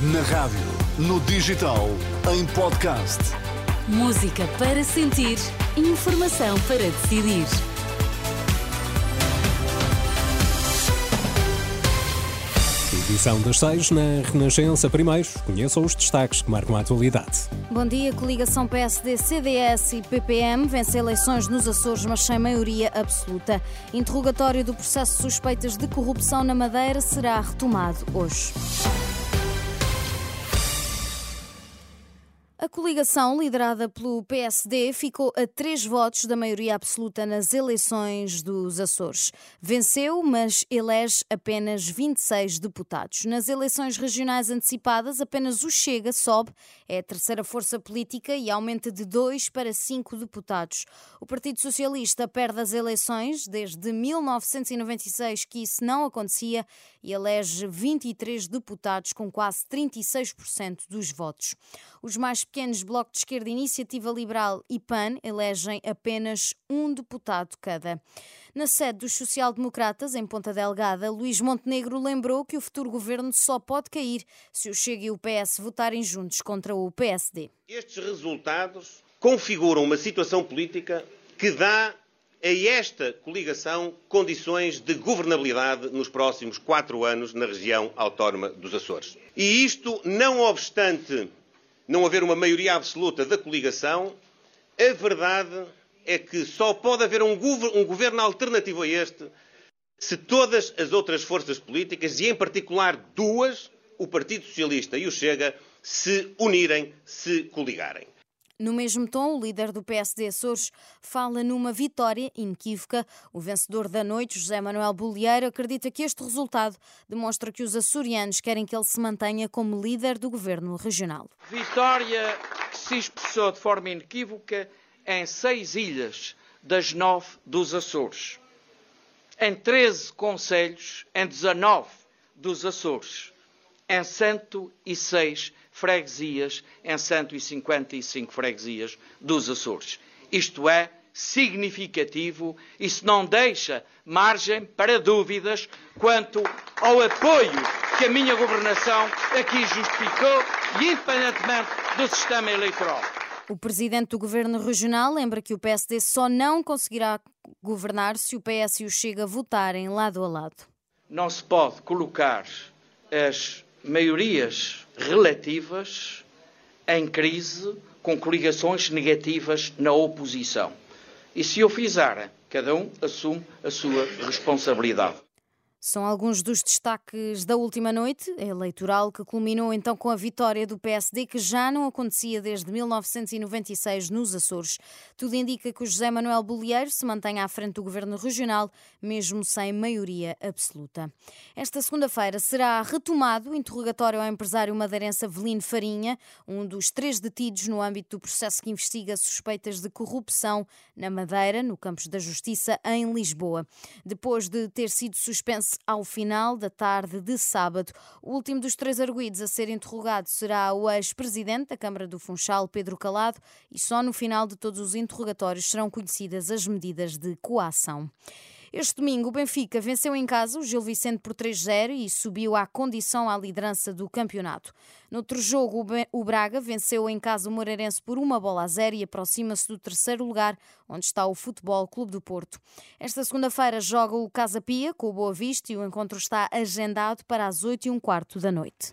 Na rádio, no digital, em podcast. Música para sentir, informação para decidir. Edição das seis na Renascença. Primeiro, conheçam os destaques que marcam a atualidade. Bom dia, coligação PSD, CDS e PPM vence eleições nos Açores, mas sem maioria absoluta. Interrogatório do processo de suspeitas de corrupção na Madeira será retomado hoje. A coligação, liderada pelo PSD, ficou a três votos da maioria absoluta nas eleições dos Açores. Venceu, mas elege apenas 26 deputados. Nas eleições regionais antecipadas, apenas o Chega sobe, é a terceira força política e aumenta de dois para cinco deputados. O Partido Socialista perde as eleições desde 1996 que isso não acontecia e elege 23 deputados com quase 36% dos votos. Os mais pequenos Bloco de Esquerda, Iniciativa Liberal e PAN elegem apenas um deputado cada. Na sede dos social-democratas, em Ponta Delgada, Luís Montenegro lembrou que o futuro governo só pode cair se o Chega e o PS votarem juntos contra o PSD. Estes resultados configuram uma situação política que dá a esta coligação condições de governabilidade nos próximos quatro anos na região autónoma dos Açores. E isto, não obstante não haver uma maioria absoluta da coligação, a verdade é que só pode haver um, um governo alternativo a este se todas as outras forças políticas, e em particular duas, o Partido Socialista e o Chega, se unirem, se coligarem. No mesmo tom, o líder do PSD Açores fala numa vitória inequívoca. O vencedor da noite, José Manuel Bolieiro, acredita que este resultado demonstra que os açorianos querem que ele se mantenha como líder do governo regional. Vitória que se expressou de forma inequívoca em seis ilhas das nove dos Açores, em 13 conselhos, em 19 dos Açores, em 106 freguesias em 155 freguesias dos Açores. Isto é significativo, isso não deixa margem para dúvidas quanto ao apoio que a minha governação aqui justificou, independentemente do sistema eleitoral. O presidente do governo regional lembra que o PSD só não conseguirá governar se o PS e o Chega votarem lado a lado. Não se pode colocar as maiorias relativas em crise com coligações negativas na oposição. E se o fizerem, cada um assume a sua responsabilidade. São alguns dos destaques da última noite eleitoral que culminou então com a vitória do PSD, que já não acontecia desde 1996 nos Açores. Tudo indica que o José Manuel Bolieiro se mantém à frente do governo regional, mesmo sem maioria absoluta. Esta segunda-feira será retomado o interrogatório ao empresário madeirense Avelino Farinha, um dos três detidos no âmbito do processo que investiga suspeitas de corrupção na Madeira, no Campos da Justiça, em Lisboa. Depois de ter sido suspenso ao final da tarde de sábado. O último dos três arguídos a ser interrogado será o ex-presidente da Câmara do Funchal, Pedro Calado, e só no final de todos os interrogatórios serão conhecidas as medidas de coação. Este domingo, o Benfica venceu em casa o Gil Vicente por 3-0 e subiu à condição à liderança do campeonato. No outro jogo, o Braga venceu em casa o Moreirense por uma bola a zero e aproxima-se do terceiro lugar, onde está o Futebol Clube do Porto. Esta segunda-feira joga o Casa Pia com o Boa Vista e o encontro está agendado para as 8 e um quarto da noite.